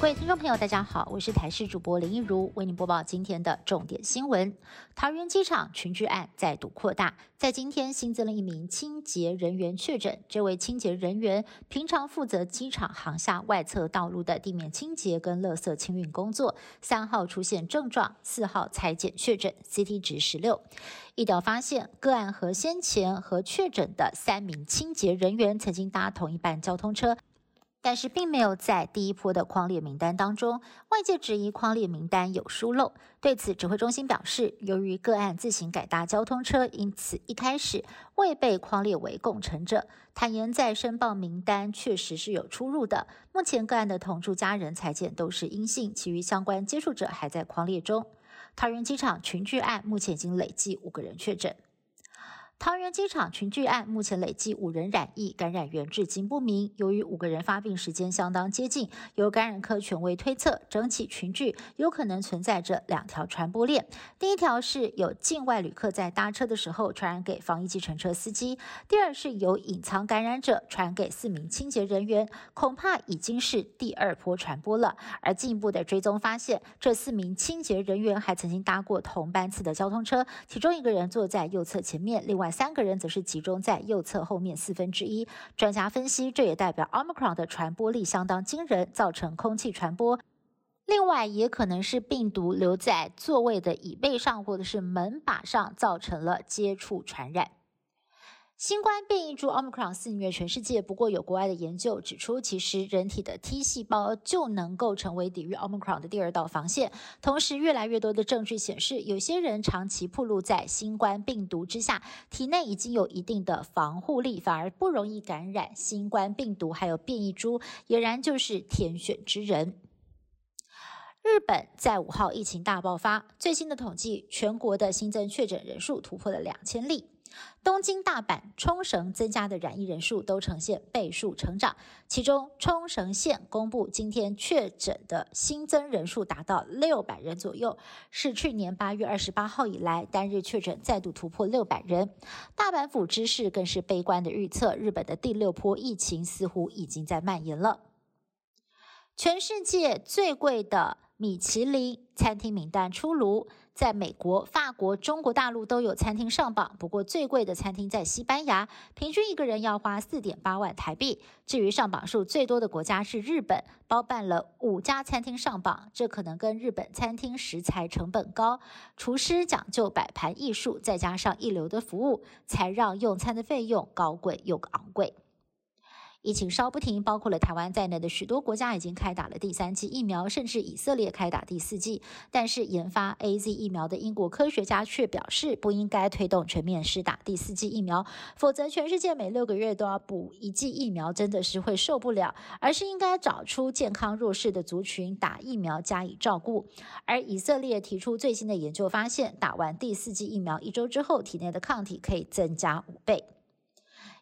各位听众朋友，大家好，我是台视主播林一如，为您播报今天的重点新闻。桃园机场群聚案再度扩大，在今天新增了一名清洁人员确诊。这位清洁人员平常负责机场航下外侧道路的地面清洁跟垃圾清运工作，三号出现症状，四号裁检确诊，CT 值十六。一调发现，个案和先前和确诊的三名清洁人员曾经搭同一班交通车。但是并没有在第一波的框列名单当中，外界质疑框列名单有疏漏。对此，指挥中心表示，由于个案自行改搭交通车，因此一开始未被框列为共乘者。坦言在申报名单确实是有出入的。目前个案的同住家人裁检都是阴性，其余相关接触者还在框列中。桃园机场群聚案目前已经累计五个人确诊。桃园机场群聚案目前累计五人染疫，感染源至今不明。由于五个人发病时间相当接近，由感染科权威推测，整起群聚有可能存在着两条传播链。第一条是有境外旅客在搭车的时候传染给防疫计程车司机；第二是有隐藏感染者传给四名清洁人员，恐怕已经是第二波传播了。而进一步的追踪发现，这四名清洁人员还曾经搭过同班次的交通车，其中一个人坐在右侧前面，另外。三个人则是集中在右侧后面四分之一。专家分析，这也代表 Omicron 的传播力相当惊人，造成空气传播。另外，也可能是病毒留在座位的椅背上，或者是门把上，造成了接触传染。新冠变异株 Omicron 肆虐全世界，不过有国外的研究指出，其实人体的 T 细胞就能够成为抵御 Omicron 的第二道防线。同时，越来越多的证据显示，有些人长期暴露在新冠病毒之下，体内已经有一定的防护力，反而不容易感染新冠病毒，还有变异株，俨然就是天选之人。日本在五号疫情大爆发，最新的统计，全国的新增确诊人数突破了两千例。东京、大阪、冲绳增加的染疫人数都呈现倍数成长，其中冲绳县公布今天确诊的新增人数达到六百人左右，是去年八月二十八号以来单日确诊再度突破六百人。大阪府知事更是悲观的预测，日本的第六波疫情似乎已经在蔓延了。全世界最贵的。米其林餐厅名单出炉，在美国、法国、中国大陆都有餐厅上榜。不过，最贵的餐厅在西班牙，平均一个人要花四点八万台币。至于上榜数最多的国家是日本，包办了五家餐厅上榜。这可能跟日本餐厅食材成本高，厨师讲究摆盘艺术，再加上一流的服务，才让用餐的费用高贵又昂贵。疫情稍不停，包括了台湾在内的许多国家已经开打了第三剂疫苗，甚至以色列开打第四剂。但是，研发 A Z 疫苗的英国科学家却表示，不应该推动全面施打第四剂疫苗，否则全世界每六个月都要补一剂疫苗，真的是会受不了。而是应该找出健康弱势的族群打疫苗加以照顾。而以色列提出最新的研究发现，打完第四剂疫苗一周之后，体内的抗体可以增加五倍。